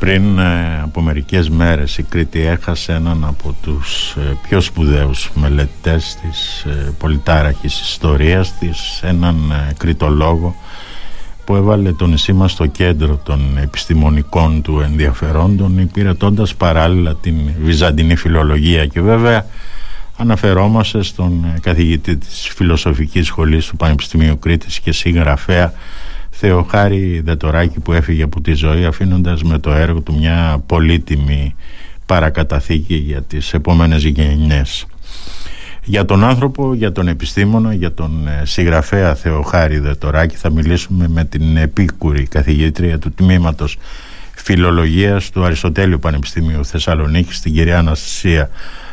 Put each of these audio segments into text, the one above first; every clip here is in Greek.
Πριν ε, από μερικές μέρες η Κρήτη έχασε έναν από τους ε, πιο σπουδαίους μελετές της ε, πολιτάραχης ιστορίας της, έναν κριτολόγο που έβαλε το νησί μας στο κέντρο των επιστημονικών του ενδιαφερόντων υπηρετώντας παράλληλα την βυζαντινή φιλολογία και βέβαια αναφερόμαστε στον καθηγητή της Φιλοσοφικής Σχολής του Πανεπιστημίου Κρήτης και συγγραφέα Θεοχάρη Δετοράκη που έφυγε από τη ζωή αφήνοντας με το έργο του μια πολύτιμη παρακαταθήκη για τις επόμενες γενιές. Για τον άνθρωπο, για τον επιστήμονα, για τον ε, συγγραφέα Θεοχάρη Δετοράκη θα μιλήσουμε με την επίκουρη καθηγήτρια του τμήματος Φιλολογίας του Αριστοτέλειου Πανεπιστημίου Θεσσαλονίκης την κυρία Αναστασία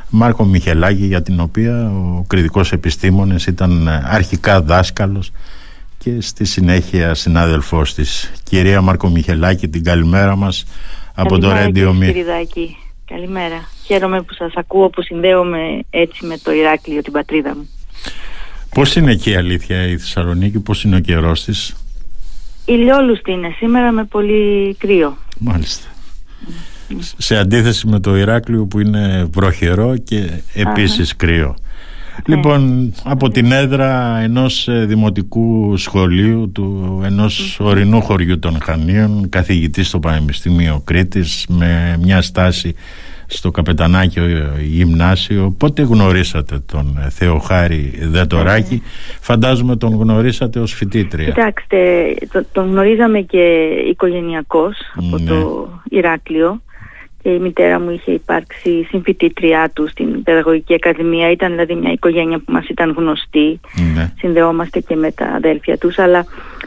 Μάρκο Μιχελάκη για την οποία ο κριτικός επιστήμονες ήταν ε, αρχικά δάσκαλος και στη συνέχεια συνάδελφός της. Κυρία Μάρκο Μιχελάκη, την καλημέρα μας από το Radio Me. Καλημέρα. Χαίρομαι που σας ακούω, που συνδέομαι έτσι με το Ηράκλειο, την πατρίδα μου. Πώς είναι εκεί η αλήθεια η Θεσσαλονίκη, πώς είναι ο καιρός της; Ηλιόλουστη είναι σήμερα με πολύ κρύο. Μάλιστα. Σε αντίθεση με το Ηράκλειο που είναι βροχερό και επίσης κρύο. Ναι. Λοιπόν, από την έδρα ενός ε, δημοτικού σχολείου του ενός ορεινού χωριού των Χανίων καθηγητής στο Πανεπιστήμιο Κρήτης με μια στάση στο Καπετανάκιο Γυμνάσιο πότε γνωρίσατε τον ε, Θεοχάρη Δετοράκη; Ναι. φαντάζομαι τον γνωρίσατε ως φοιτήτρια Κοιτάξτε, τον γνωρίζαμε και οικογενειακός από ναι. το Ηράκλειο η μητέρα μου είχε υπάρξει συμφοιτήτριά του στην Παιδαγωγική Ακαδημία. Ήταν δηλαδή μια οικογένεια που μας ήταν γνωστή. Ναι. Συνδεόμαστε και με τα αδέλφια τους. Αλλά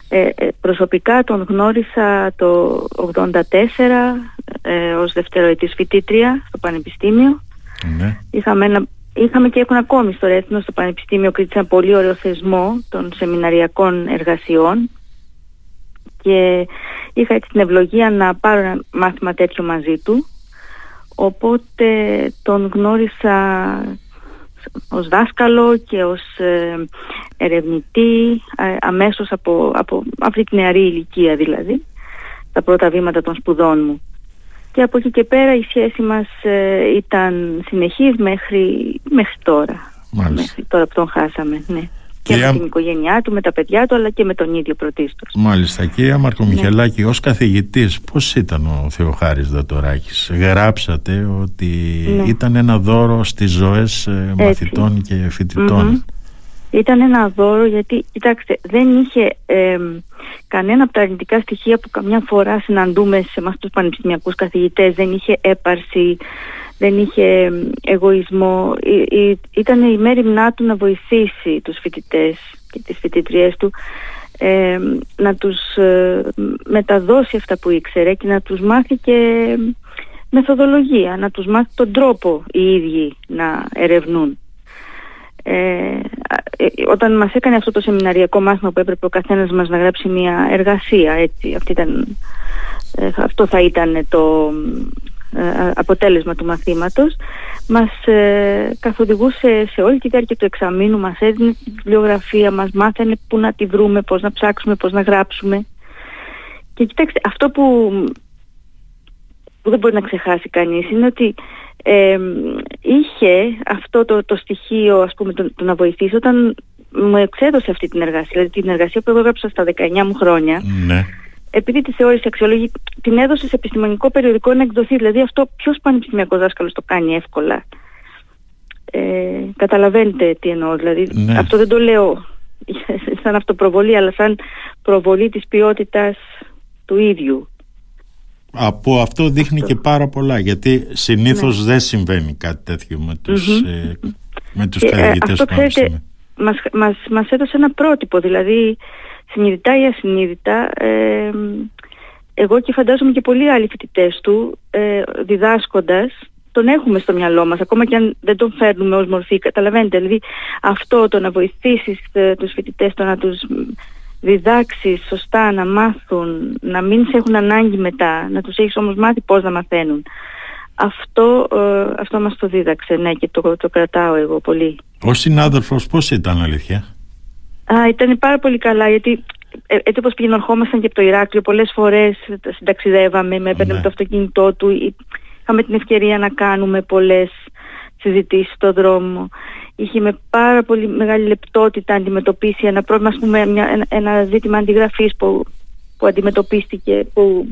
ε, ε προσωπικά τον γνώρισα το 1984 ε, ως δευτεροετής φοιτήτρια στο Πανεπιστήμιο. Ναι. Είχαμε, είχαμε και έχουν ακόμη στο Ρέθινο στο Πανεπιστήμιο Κρήτης ένα πολύ ωραίο θεσμό των σεμιναριακών εργασιών και είχα έτσι την ευλογία να πάρω ένα μάθημα τέτοιο μαζί του οπότε τον γνώρισα ως δάσκαλο και ως ε, ερευνητή ε, αμέσως από, από αυτή τη νεαρή ηλικία δηλαδή τα πρώτα βήματα των σπουδών μου. Και από εκεί και πέρα η σχέση μας ε, ήταν συνεχής μέχρι, μέχρι τώρα. Μέχρι τώρα που τον χάσαμε ναι και με την οικογένειά του, με τα παιδιά του, αλλά και με τον ίδιο πρωτίστως. Μάλιστα. Κυρία Μαρκομιχελάκη, ναι. ως καθηγητής, πώς ήταν ο Θεοχάρης Δατοράκης. Γράψατε ότι ναι. ήταν ένα δώρο στις ζωές ε, μαθητών και φοιτητων Ήταν ένα δώρο γιατί, κοιτάξτε, δεν είχε ε, κανένα από τα αρνητικά στοιχεία που καμιά φορά συναντούμε σε εμάς τους πανεπιστημιακούς καθηγητές. Δεν είχε έπαρση, δεν είχε εγωισμό. Ήταν η μέρημνά του να βοηθήσει τους φοιτητές και τις φοιτητριές του ε, να τους ε, μεταδώσει αυτά που ήξερε και να τους μάθει και μεθοδολογία, να τους μάθει τον τρόπο οι ίδιοι να ερευνούν. Ε, ε όταν μας έκανε αυτό το σεμιναριακό μάθημα που έπρεπε ο καθένας μας να γράψει μια εργασία έτσι, αυτή ήταν, αυτό θα ήταν το, ε, αποτέλεσμα του μαθήματος. Μας ε, καθοδηγούσε σε όλη τη διάρκεια του εξαμήνου μας έδινε τη βιβλιογραφία μας μάθαινε πού να τη βρούμε, πώς να ψάξουμε, πώς να γράψουμε. Και κοιτάξτε αυτό που, που δεν μπορεί να ξεχάσει κανείς είναι ότι ε, είχε αυτό το, το στοιχείο ας πούμε το, το να βοηθήσει όταν μου εξέδωσε αυτή την εργασία. Δηλαδή την εργασία που εγώ έγραψα στα 19 μου χρόνια ναι επειδή τη θεώρησε αξιολόγη, την έδωσε σε επιστημονικό περιοδικό να εκδοθεί. Δηλαδή αυτό ποιος πανεπιστημιακός δάσκαλος το κάνει εύκολα; Ε, καταλαβαίνετε τι εννοώ. Δηλαδή ναι. αυτό δεν το λέω σαν αυτοπροβολή, αλλά σαν προβολή της ποιότητας του ίδιου. Από αυτό δείχνει και πάρα πολλά, γιατί συνήθως ναι. δεν συμβαίνει κάτι τέτοιο με τους, mm ε, με τους καθηγητές ε, αυτό, ξέρετε, μας, μας, μας έδωσε ένα πρότυπο, δηλαδή συνειδητά ή ασυνείδητα ε, εγώ και φαντάζομαι και πολλοί άλλοι φοιτητές του ε, διδάσκοντας τον έχουμε στο μυαλό μας ακόμα και αν δεν τον φέρνουμε ως μορφή καταλαβαίνετε δηλαδή αυτό το να βοηθήσεις ε, τους φοιτητές το να τους διδάξεις σωστά να μάθουν να μην σε έχουν ανάγκη μετά να τους έχεις όμως μάθει πώς να μαθαίνουν. Αυτό, ε, αυτό μας το δίδαξε ναι και το, το κρατάω εγώ πολύ. Ο συνάδελφος πώς ήταν αλήθεια; Α, ήταν πάρα πολύ καλά γιατί ε, έτσι όπως πήγαινε ερχόμασταν και από το Ηράκλειο πολλές φορές συνταξιδεύαμε, με έπαιρνε ναι. το αυτοκίνητό του είχαμε την ευκαιρία να κάνουμε πολλές συζητήσεις στο δρόμο είχε με πάρα πολύ μεγάλη λεπτότητα αντιμετωπίσει ένα πρόβλημα, ας πούμε, μια, ένα, ζήτημα αντιγραφής που, που αντιμετωπίστηκε, που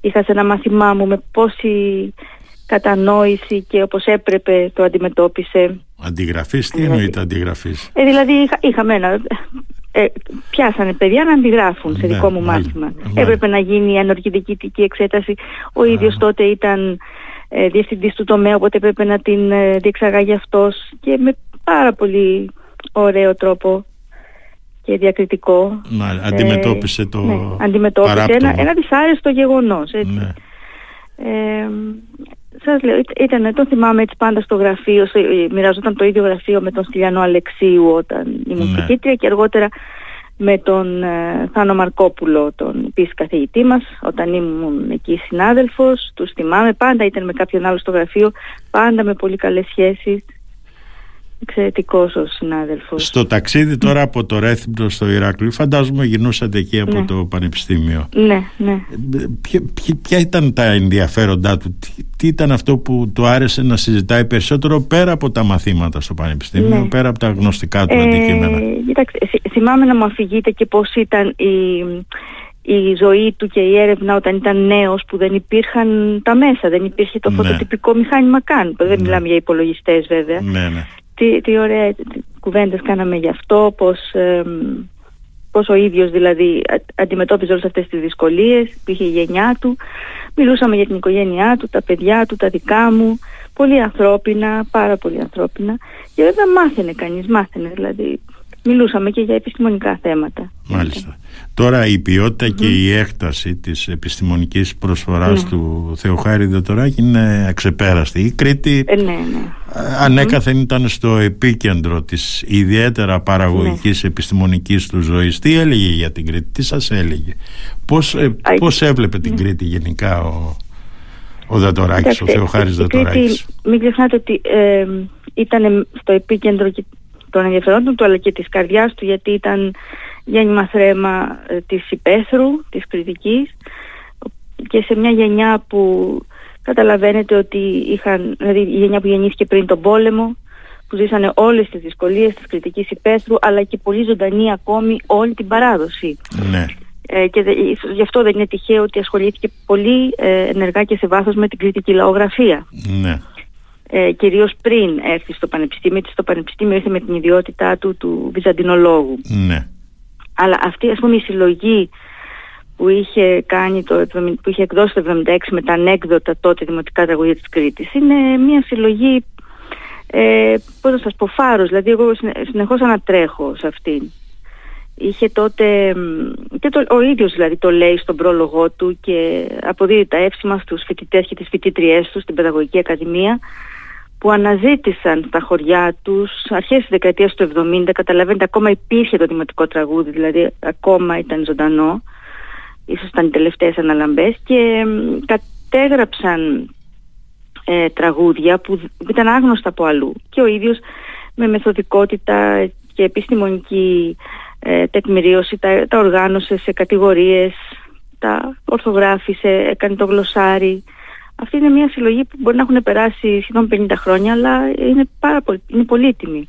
είχα σε ένα μάθημά μου με πόση κατανόηση και όπως έπρεπε το αντιμετώπισε. Αντιγραφής, τι δηλαδή, εννοείται αντιγραφής; Ε, δηλαδή είχα, είχαμε ένα, ε, πιάσανε παιδιά να αντιγράφουν σε ναι, δικό μου μάθημα. Έπρεπε να γίνει η ανορκητική εξέταση. Ο ίδιος τότε ήταν ε, διευθυντής του τομέα, οπότε έπρεπε να την ε, διεξαγάγει αυτός και με πάρα πολύ ωραίο τρόπο και διακριτικό. Να, αντιμετώπισε το ναι, αντιμετώπισε ένα, ένα δυσάρεστο γεγονός. Έτσι. Ναι. Ε, σας λέω, ήταν, τον θυμάμαι έτσι πάντα στο γραφείο, στο, ε, μοιραζόταν το ίδιο γραφείο με τον Στυλιανό Αλεξίου όταν ήμουν ναι. και αργότερα με τον ε, Θάνο Μαρκόπουλο, τον επίσης καθηγητή μας, όταν ήμουν εκεί συνάδελφος, τους θυμάμαι, πάντα ήταν με κάποιον άλλο στο γραφείο, πάντα με πολύ καλές σχέσεις εξαιρετικός ο συνάδελφος. Στο ταξίδι τώρα από το Ρέθιμπτο στο Ηράκλειο, φαντάζομαι γινούσατε εκεί από ναι. το Πανεπιστήμιο. Ναι, ναι. Ποια, ποια, ήταν τα ενδιαφέροντά του, τι, ήταν αυτό που του άρεσε να συζητάει περισσότερο πέρα από τα μαθήματα στο Πανεπιστήμιο, ναι. πέρα από τα γνωστικά του ε, αντικείμενα; Κοιτάξτε, θυμάμαι να μου αφηγείτε και πώς ήταν η, η ζωή του και η έρευνα όταν ήταν νέος που δεν υπήρχαν τα μέσα, δεν υπήρχε το ναι. φωτοτυπικό μηχάνημα καν. Δεν ναι. μιλάμε για υπολογιστές βέβαια. Ναι, ναι τι, τι ωραία κουβέντες κάναμε γι' αυτό, πώς, ε, πώς ο ίδιος δηλαδή αντιμετώπιζε όλες αυτές τις δυσκολίες που είχε η γενιά του. Μιλούσαμε για την οικογένειά του, τα παιδιά του, τα δικά μου. Πολύ ανθρώπινα, πάρα πολύ ανθρώπινα. Και βέβαια μάθαινε κανείς, μάθαινε δηλαδή μιλούσαμε και για επιστημονικά θέματα. Μάλιστα. Τώρα η ποιοτητα και η έκταση της επιστημονικής προσφοράς ναι. του Θεοχάρη Δετοράκη είναι αξεπέραστη. Η Κρήτη ε, ναι, ναι. ανέκαθεν ήταν στο επίκεντρο της ιδιαίτερα παραγωγικής επιστημονικής του ζωής. Τι έλεγε για την Κρήτη, τι σας έλεγε; Πώς, ε, πώς έβλεπε την Κρήτη γενικά ο, ο Δατοράκης, ο Θεοχάρης Δατοράκης. Μην ξεχνάτε ότι ε, ήταν στο επίκεντρο των ενδιαφερόντων του αλλά και της καρδιάς του γιατί ήταν γέννημα θρέμα ε, της υπαίθρου, της κριτικής και σε μια γενιά που καταλαβαίνετε ότι είχαν, δηλαδή η γενιά που γεννήθηκε πριν τον πόλεμο που ζήσανε όλες τις δυσκολίες της κριτικής υπαίθρου αλλά και πολύ ζωντανή ακόμη όλη την παράδοση. Ναι. Ε, και δε, γι' αυτό δεν είναι τυχαίο ότι ασχολήθηκε πολύ ε, ενεργά και σε βάθος με την κριτική λαογραφία. Ναι ε, κυρίως πριν έρθει στο πανεπιστήμιο, γιατί στο πανεπιστήμιο ήρθε με την ιδιότητά του του βυζαντινολόγου. Ναι. Αλλά αυτή ας πούμε η συλλογή που είχε, κάνει το, που είχε εκδώσει το 1976 με τα ανέκδοτα τότε δημοτικά τραγουδία της Κρήτης είναι μια συλλογή ε, πώς να σας πω φάρος, δηλαδή εγώ συνεχώς ανατρέχω σε αυτήν. Είχε τότε, και το, ο ίδιος δηλαδή το λέει στον πρόλογό του και αποδίδει τα εύσημα στους φοιτητές και τις φοιτήτριές τους στην Παιδαγωγική Ακαδημία που αναζήτησαν στα χωριά τους αρχές της δεκαετίας του 70 καταλαβαίνετε ακόμα υπήρχε το δημοτικό τραγούδι δηλαδή ακόμα ήταν ζωντανό. Ίσως ήταν οι τελευταίες αναλαμπές και κατέγραψαν ε, τραγούδια που ήταν άγνωστα από αλλού. Και ο ίδιος με μεθοδικότητα και επιστημονική ε, τεκμηρίωση τα, τα οργάνωσε σε κατηγορίες τα ορθογράφησε, έκανε το γλωσσάρι αυτή είναι μια συλλογή που μπορεί να έχουν περάσει σχεδόν 50 χρόνια, αλλά είναι, πάρα πολύ, είναι πολύτιμη.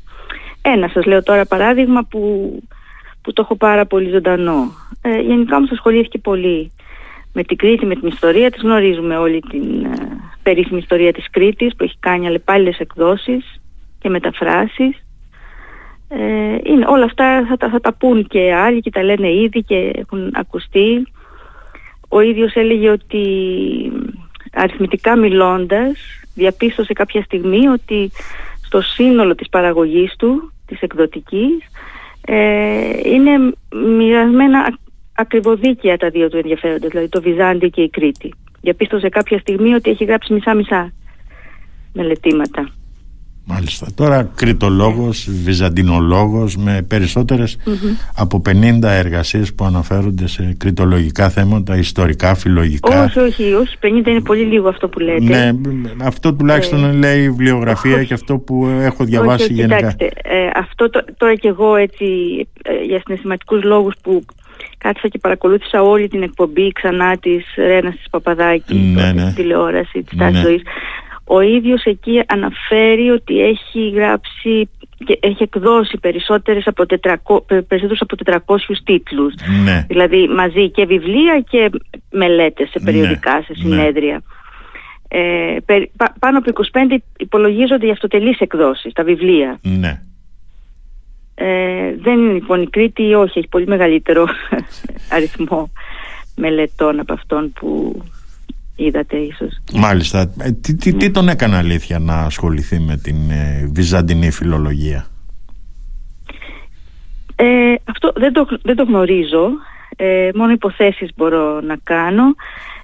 Ένα σας λέω τώρα παράδειγμα που, που το έχω πάρα πολύ ζωντανό. Ε, γενικά όμως ασχολήθηκε πολύ με την Κρήτη, με την ιστορία της. Γνωρίζουμε όλη την ε, περίφημη ιστορία της Κρήτης που έχει κάνει αλλεπάλληλες εκδόσεις και μεταφράσεις. Ε, είναι, όλα αυτά θα, θα τα πούν και άλλοι και τα λένε ήδη και έχουν ακουστεί. Ο ίδιος έλεγε ότι αριθμητικά μιλώντας διαπίστωσε κάποια στιγμή ότι στο σύνολο της παραγωγής του, της εκδοτικής, ε, είναι μοιρασμένα ακριβοδίκαια τα δύο του ενδιαφέροντα, δηλαδή το Βυζάντιο και η Κρήτη. Διαπίστωσε κάποια στιγμή ότι έχει γράψει μισά-μισά μελετήματα. Μάλιστα. Τώρα κριτολόγος, βυζαντινολόγος με περισσοτερες από 50 εργασίες που αναφέρονται σε κριτολογικά θέματα, ιστορικά, φιλολογικά. Όχι, όχι, όχι. 50 είναι πολύ λίγο αυτό που λέτε. Ναι, αυτό τουλάχιστον ε, λέει η βιβλιογραφία και αυτό που έχω διαβάσει γενικά. Κοιτάξτε, ε, αυτό τώρα και εγώ έτσι ε, για συναισθηματικούς λόγους που κάθισα και παρακολούθησα όλη την εκπομπή ξανά της Ρένας της Παπαδάκης ναι, ναι. τηλεόρασης της ναι. ζωής ο ίδιος εκεί αναφέρει ότι έχει γράψει και έχει εκδώσει περισσότερες από 400, περισσότερους από 400 τίτλους. Ναι. Δηλαδή μαζί και βιβλία και μελέτες σε περιοδικά, σε ναι. συνέδρια. Ε, πάνω από 25 υπολογίζονται για αυτοτελείς εκδόσεις, τα βιβλία. Ναι. Ε, δεν είναι λοιπόν η Κρήτη, όχι, έχει πολύ μεγαλύτερο αριθμό μελετών από αυτόν που είδατε ίσως. Μάλιστα. Ε, τι, τι, τι, τον έκανε αλήθεια να ασχοληθεί με την ε, βυζαντινή φιλολογία; Ε, αυτό δεν το, δεν το γνωρίζω. Ε, μόνο υποθέσεις μπορώ να κάνω.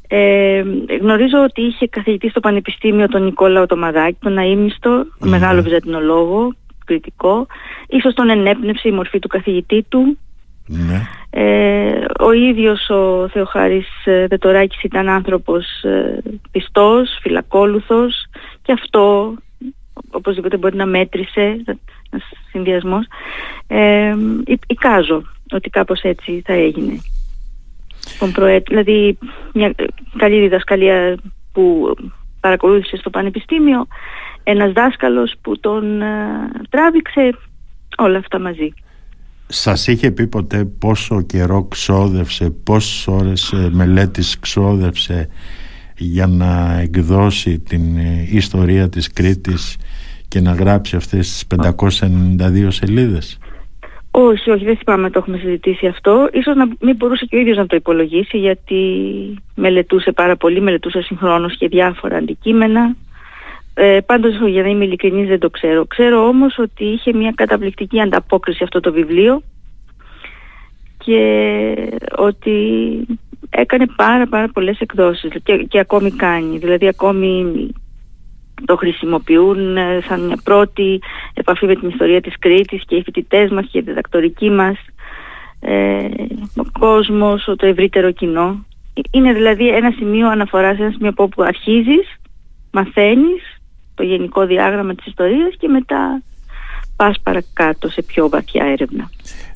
Ε, γνωρίζω ότι είχε καθηγητή στο Πανεπιστήμιο τον Νικόλαο Τομαδάκη, τον αείμνηστο, mm μεγάλο βυζαντινολόγο, κριτικό. Ίσως τον ενέπνευσε η μορφή του καθηγητή του. Ναι. Ε, ο ίδιος ο Θεοχάρης ε, Δετοράκης ήταν άνθρωπος ε, πιστός, φιλακόλουθος και αυτό οπωσδήποτε μπορεί να μέτρησε ένας συνδυασμός. Ε, εικάζω ότι κάπως έτσι θα έγινε. Δηλαδή μια καλή διδασκαλία που παρακολούθησε στο πανεπιστήμιο ένας δάσκαλος που τον τράβηξε όλα αυτά μαζί σας είχε πει ποτέ πόσο καιρό ξόδευσε, πόσες ώρες ε, μελέτης ξόδευσε για να εκδώσει την ε, ιστορία της Κρήτης και να γράψει αυτές τις 592 σελίδες; Όχι, όχι, δεν θυμάμαι το έχουμε συζητήσει αυτό. Ίσως να μην μπορούσε και ο ίδιος να το υπολογίσει γιατί μελετούσε πάρα πολύ, μελετούσε συγχρόνως και διάφορα αντικείμενα. Ε, πάντως για να είμαι ειλικρινής δεν το ξέρω. Ξέρω όμως ότι είχε μια καταπληκτική ανταπόκριση αυτό το βιβλίο και ότι έκανε πάρα πάρα πολλές εκδόσεις και, και ακόμη κάνει. Δηλαδή ακόμη το χρησιμοποιούν ε, σαν μια πρώτη επαφή με την ιστορία της Κρήτης και οι φοιτητές μας και η διδακτορική μας ε, ο κόσμος, το ευρύτερο κοινό. Είναι δηλαδή ένα σημείο αναφοράς, ένα σημείο από όπου αρχίζεις, μαθαίνεις το γενικό διάγραμμα της ιστορίας και μετά πας παρακάτω σε πιο βαθιά έρευνα.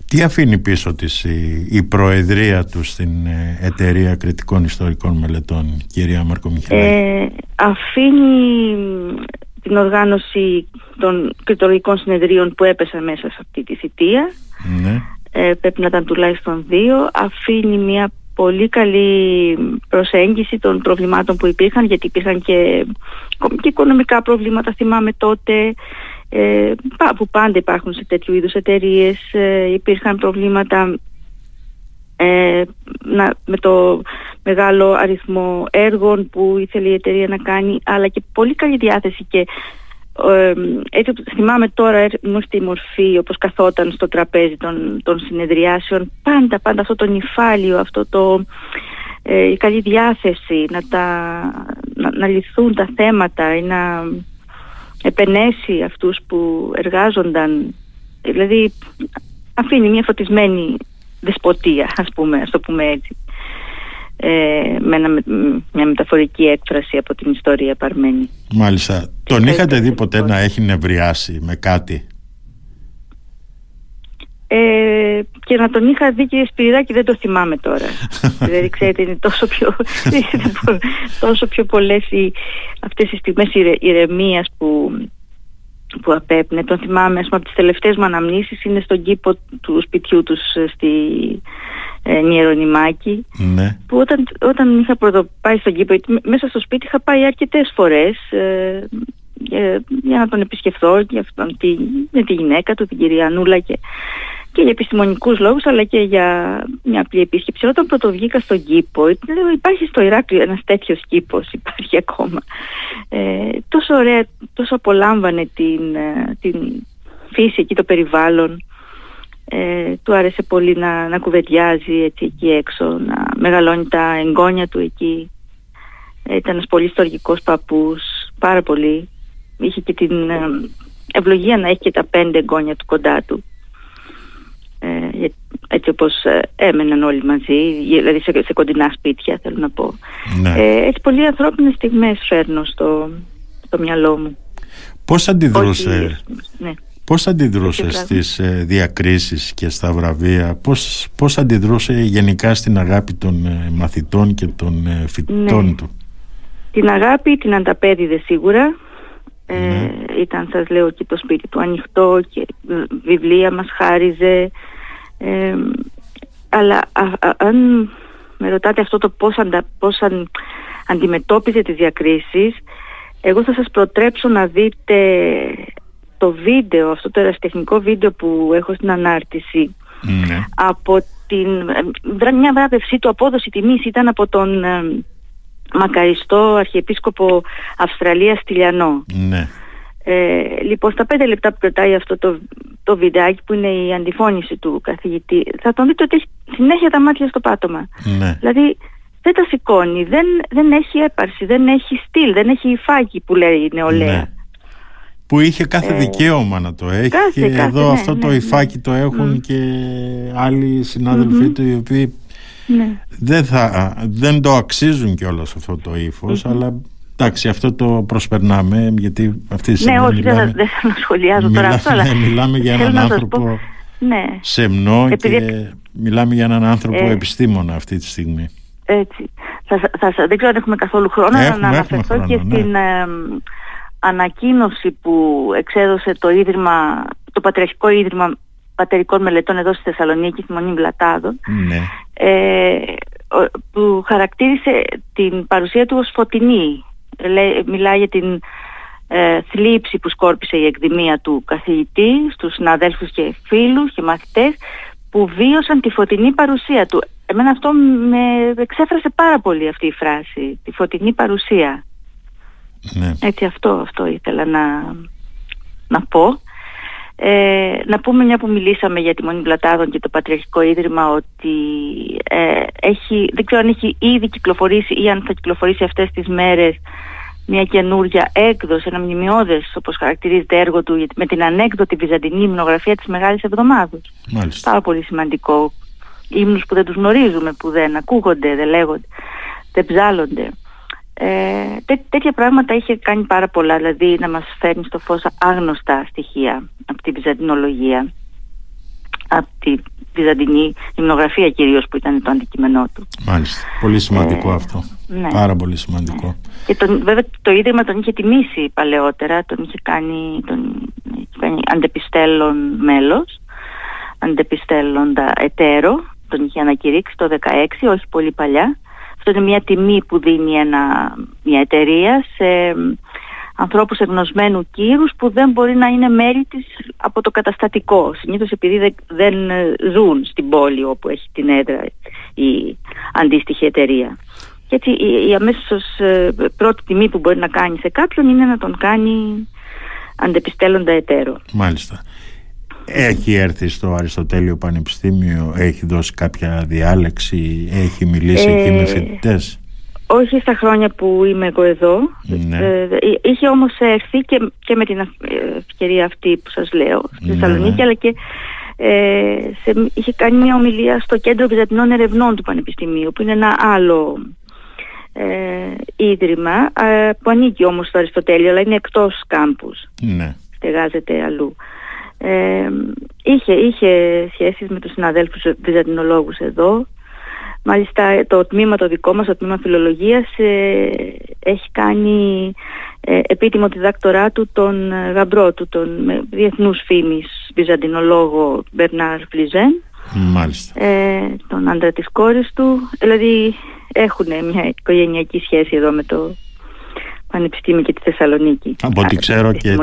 Τι αφήνει πίσω της η, προεδρία τους στην ε, Εταιρεία Κριτικών Ιστορικών Μελετών, κυρία Μαρκομιχαλάκη. Ε, αφήνει την οργάνωση των κριτολογικών συνεδρίων που έπεσαν μέσα σε αυτή τη θητεία. Ναι. Ε, πρέπει να ήταν τουλάχιστον δύο. Αφήνει μια πολύ καλή προσέγγιση των προβλημάτων που υπήρχαν γιατί υπήρχαν και, και οικονομικά προβλήματα θυμάμαι τότε ε, που πάντα υπάρχουν σε τέτοιου είδους εταιρείες. Ε, υπήρχαν προβλήματα ε, να, με το μεγάλο αριθμό έργων που ήθελε η εταιρεία να κάνει αλλά και πολύ καλή διάθεση και ε, έτσι θυμάμαι τώρα μου στη μορφή όπως καθόταν στο τραπέζι των, των συνεδριάσεων πάντα πάντα αυτό το νυφάλιο αυτό το ε, η καλή διάθεση να, τα, να, να λυθούν τα θέματα ή να επενέσει αυτούς που εργάζονταν. Δηλαδή αφήνει μια φωτισμένη δεσποτεία ας πούμε, ας το πούμε έτσι ε, με μια μεταφορική έκφραση από την ιστορία παρμένη. Μάλιστα. Τον είχατε δει ποτέ να έχει νευριάσει με κάτι; Ε, και να τον είχα δει κύριε Σπυριδάκη δεν το θυμάμαι τώρα. δηλαδή ξέρετε είναι τόσο πιο, τόσο πιο πολλές οι, αυτές οι στιγμές ηρεμίας που, που απέπνε. Τον θυμάμαι ας πούμε, από τις τελευταίες μου αναμνήσεις είναι στον κήπο του σπιτιού τους ε, στη ε, Νιερονιμάκη ναι. που όταν, όταν είχα πάει στον κήπο μέσα στο σπίτι είχα πάει αρκετές φορές ε, για, να τον επισκεφθώ για αυτόν, τη, με τη γυναίκα του, την κυρία Νούλα και, και για επιστημονικούς λόγους αλλά και για μια απλή επίσκεψη. Όταν πρώτο βγήκα στον κήπο, υπάρχει στο Ηράκλειο ένας τέτοιος κήπος, υπάρχει ακόμα. Ε, τόσο ωραία, τόσο απολάμβανε την, ε, την φύση εκεί, το περιβάλλον. Ε, του άρεσε πολύ να, να κουβεντιάζει έτσι εκεί έξω, να μεγαλώνει τα εγγόνια του εκεί. Ε, ήταν ένας πολύ στοργικός παππούς, πάρα πολύ. Είχε και την ε, ευλογία να έχει και τα πέντε εγγόνια του κοντά του. Ε, έτσι όπως έμεναν όλοι μαζί, δηλαδή σε, σε κοντινά σπίτια θέλω να πω. Ναι. έτσι πολύ ανθρώπινες στιγμές φέρνω στο, στο μυαλό μου. Πώς αντιδρούσε, ναι. Πώς αντιδρούσε στις ε, διακρίσεις και στα βραβεία, πώς, πώς αντιδρούσε γενικά στην αγάπη των ε, μαθητών και των ε, φοιτητών ναι. του; Την αγάπη την ανταπέδιδε σίγουρα. Ναι. ήταν σας λέω και το σπίτι του ανοιχτό και βιβλία μας χάριζε. αλλά αν με ρωτάτε αυτό το πώς, αντα, πώς αν, αντιμετώπιζε τις διακρίσεις, εγώ θα σας προτρέψω να δείτε το βίντεο, αυτό το ερασιτεχνικό βίντεο που έχω στην ανάρτηση ναι. από την, μια βράβευσή του απόδοση τιμής ήταν από τον ε, μακαριστό Αρχιεπίσκοπο Αυστραλίας Τηλιανό. Ναι. Ε, λοιπόν, στα πέντε λεπτά που κρατάει αυτό το, το βιντεάκι που είναι η αντιφώνηση του καθηγητή, θα τον δείτε ότι έχει συνέχεια τα μάτια στο πάτωμα. Ναι. Δηλαδή δεν τα σηκώνει, δεν, δεν έχει έπαρση, δεν έχει στυλ, δεν έχει υφάκι που λέει η νεολαία. Ναι. Που είχε κάθε ε, δικαίωμα να το έχει κάθε, και εδώ ναι, αυτό το ναι, υφάκι το έχουν και άλλοι του οι οποίοι δεν, θα, δεν το αξίζουν κιόλας αυτό το ύφος αλλά Εντάξει, αυτό το προσπερνάμε γιατί αυτή τη στιγμή. Ναι, όχι, μιλάμε, δεν θα σχολιάζω τώρα αυτό. Αλλά μιλάμε για έναν άνθρωπο ναι. σεμνό και μιλάμε για έναν άνθρωπο ε, επιστήμονα αυτή τη στιγμή. Έτσι. Θα, θα, δεν ξέρω αν έχουμε καθόλου χρόνο έχουμε, να αναφερθώ και ναι. στην ε, ανακοίνωση που εξέδωσε το Ίδρυμα, το Πατριαρχικό Ίδρυμα Πατερικών Μελετών εδώ στη Θεσσαλονίκη, στη Μονή Βλατάδων, ναι. ε, που χαρακτήρισε την παρουσία του ως φωτεινή μιλάει για την ε, θλίψη που σκόρπισε η εκδημία του καθηγητή στους συναδέλφους και φίλους και μαθητές που βίωσαν τη φωτεινή παρουσία του. Εμένα αυτό με εξέφρασε πάρα πολύ αυτή η φράση, τη φωτεινή παρουσία. Ναι. Έτσι αυτό, αυτό ήθελα να, να πω. Ε, να πούμε μια που μιλήσαμε για τη Μονή Πλατάδων και το Πατριαρχικό Ίδρυμα ότι ε, έχει, δεν ξέρω αν έχει ήδη κυκλοφορήσει ή αν θα κυκλοφορήσει αυτές τις μέρες μια καινούρια έκδοση, ένα μνημειώδες όπως χαρακτηρίζεται έργο του με την ανέκδοτη βυζαντινή υμνογραφία της Μεγάλης Εβδομάδος. Μάλιστα. Πάρα πολύ σημαντικό. Ύμνους που δεν τους γνωρίζουμε, που δεν ακούγονται, δεν λέγονται, δεν ψάλλονται. Ε, τέ, τέτοια πράγματα είχε κάνει πάρα πολλά, δηλαδή να μας φέρνει στο φως άγνωστα στοιχεία από τη βυζαντινολογία, από τη βυζαντινή υμνογραφία κυρίως που ήταν το αντικείμενό του. Μάλιστα. Πολύ σημαντικό ε, αυτό. Ναι. Πάρα πολύ σημαντικό. Ναι. Και τον, βέβαια το Ίδρυμα τον είχε τιμήσει παλαιότερα, τον είχε κάνει, τον, είχε κάνει αντεπιστέλλον μέλος, αντεπιστέλλοντα εταίρο, τον είχε ανακηρύξει το 2016, όχι πολύ παλιά. Αυτό είναι μια τιμή που δίνει ένα, μια εταιρεία σε ανθρώπους εγνωσμένου κύρους που δεν μπορεί να είναι μέλη της από το καταστατικό. Συνήθως επειδή δεν, ζουν στην πόλη όπου έχει την έδρα η αντίστοιχη εταιρεία. Και έτσι η, η αμέσως ε, πρώτη τιμή που μπορεί να κάνει σε κάποιον είναι να τον κάνει αντεπιστέλλοντα εταίρο. Μάλιστα. Έχει έρθει στο Αριστοτέλειο Πανεπιστήμιο, έχει δώσει κάποια διάλεξη, έχει μιλήσει ε, εκεί με φοιτητές; Όχι στα χρόνια που είμαι εγώ εδώ. Ναι. Ε, ε είχε όμως έρθει και, και με την ευκαιρία αυτή που σας λέω στη ναι, Θεσσαλονίκη ναι. αλλά και ε, σε, είχε κάνει μια ομιλία στο Κέντρο Βυζαντινών Ερευνών του Πανεπιστημίου που είναι ένα άλλο ε, ίδρυμα ε, που ανήκει όμως στο Αριστοτέλειο αλλά είναι εκτός κάμπους. Ναι. Στεγάζεται αλλού. Ε, είχε, είχε σχέσεις με τους συναδέλφους βυζαντινολόγους εδώ. Μάλιστα το τμήμα το δικό μας, το τμήμα φιλολογίας, ε, έχει κάνει ε, επίτιμο τη δάκτορά του τον ε, γαμπρό του, τον διεθνούς φήμης βυζαντινολόγο Μπερνάρ Φλιζέν. Μάλιστα. Ε, τον άντρα της κόρης του. Δηλαδή έχουν μια οικογενειακή σχέση εδώ με το Πανεπιστήμιο και τη Θεσσαλονίκη. Από ό,τι ξέρω και,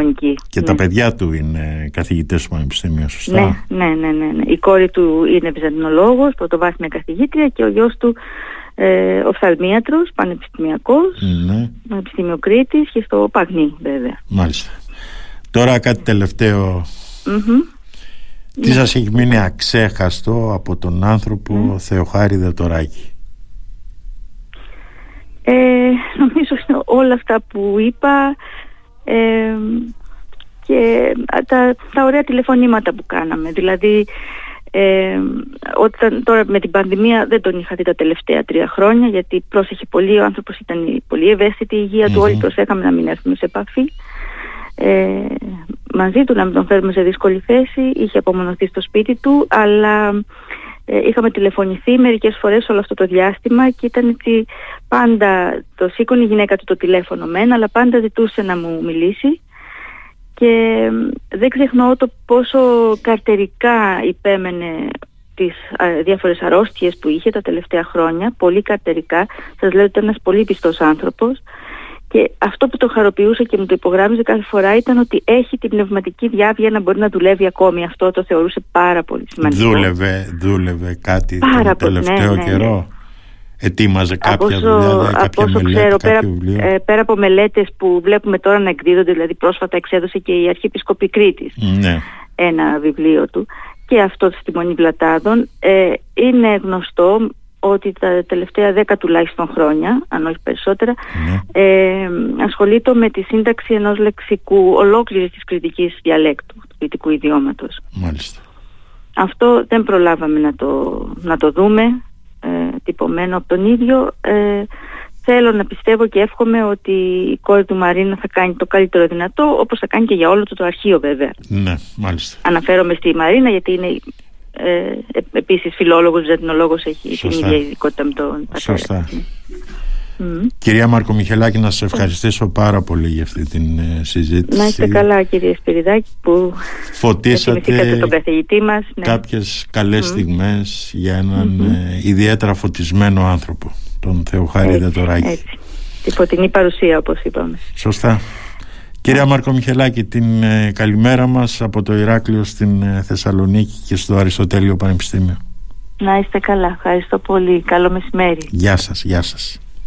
και τα ναι. παιδιά του είναι καθηγητές του Πανεπιστήμιου, σωστά; Ναι, ναι, ναι, ναι, ναι. Η κόρη του είναι βυζαντινολόγος, πρωτοβάθμια καθηγήτρια και ο γιος του ε, οφθαλμίατρος, πανεπιστημιακός, ναι. Πανεπιστήμιο Κρήτης και στο Παγνί βέβαια. Μάλιστα. Τώρα κάτι τελευταίο. Mm-hmm. Τι ναι. σας έχει μείνει αξέχαστο από τον άνθρωπο mm. Θεοχάρη Δετοράκη. Ε, νομίζω όλα αυτά που είπα ε, και τα, τα ωραία τηλεφωνήματα που κάναμε. Δηλαδή, ε, όταν, τώρα με την πανδημία δεν τον είχα δει τα τελευταία τρία χρόνια γιατί πρόσεχε πολύ, ο άνθρωπος ήταν πολύ ευαίσθητη η υγεία του, όλοι προσέχαμε να μην έρθουμε σε επαφή. ε, μαζί του να μην τον φέρουμε σε δύσκολη θέση. Είχε απομονωθεί στο σπίτι του, αλλά ε, είχαμε τηλεφωνηθεί μερικές φορές όλο αυτό το διάστημα και ήταν έτσι πάντα το σήκωνε η γυναίκα του το τηλέφωνο μένα, αλλά πάντα ζητούσε να μου μιλήσει. Και δεν ξεχνώ το πόσο καρτερικά υπέμενε τις α, διάφορες αρρώστιες που είχε τα τελευταία χρόνια, πολύ καρτερικά. Σας λέω ότι ήταν ένας πολύ πιστός άνθρωπος και αυτό που το χαροποιούσε και μου το υπογράμμιζε κάθε φορά ήταν ότι έχει την πνευματική διάβια να μπορεί να δουλεύει ακόμη. Αυτό το θεωρούσε πάρα πολύ σημαντικό. Δούλευε, δούλευε κάτι πάρα τον τελευταίο ναι, ναι, καιρό. Ναι. Ετοίμαζε κάποια από όσο, δουλειά, κάποια από μελέτη, ξέρω, κάποιο πέρα, βιβλίο. ε, πέρα από μελέτες που βλέπουμε τώρα να εκδίδονται, δηλαδή πρόσφατα εξέδωσε και η Αρχιεπισκοπή Κρήτης Ναι. ένα βιβλίο του και αυτό στη Μονή Βλατάδων. Ε, είναι γνωστό ότι τα τελευταία δέκα τουλάχιστον χρόνια, αν όχι περισσότερα, Ναι. ε, ασχολείται με τη σύνταξη ενός λεξικού ολόκληρης της κριτικής διαλέκτου, του κριτικού ιδιώματος. Μάλιστα. Αυτό δεν προλάβαμε να το, να το δούμε ε, τυπωμένο από τον ίδιο. Ε, θέλω να πιστεύω και εύχομαι ότι η κόρη του Μαρίνα θα κάνει το καλύτερο δυνατό, όπως θα κάνει και για όλο το, το αρχείο βέβαια. Ναι, μάλιστα. Αναφέρομαι στη Μαρίνα γιατί είναι ε, ε, επίσης φιλόλογος, ζετνολόγος, έχει Σωστά. την ίδια ειδικότητα με τον πατέρα. Σωστά. της. Μμμ. Κυρία Μάρκο Μιχελάκη, να σας ευχαριστήσω πάρα πολύ για αυτή την ε, συζήτηση. Να είστε καλά κύριε Σπυριδάκη που θυμηθήκατε Φωτίσατε τον καθηγητή μας. Ναι. κάποιες καλές Μμ. στιγμές για έναν Μμμ. ε, ιδιαίτερα φωτισμένο άνθρωπο, τον Θεοχάρη Έτσι, Δετοράκη. έτσι. Τη φωτεινή παρουσία όπως είπαμε. Σωστά. Κυρία Μάρκο Μιχελάκη, την ε, καλημέρα μας από το Ηράκλειο στην ε, Θεσσαλονίκη και στο Αριστοτέλειο Πανεπιστήμιο. Να είστε καλά. Ευχαριστώ πολύ. Καλό μεσημέρι. Γεια σας, γεια σας.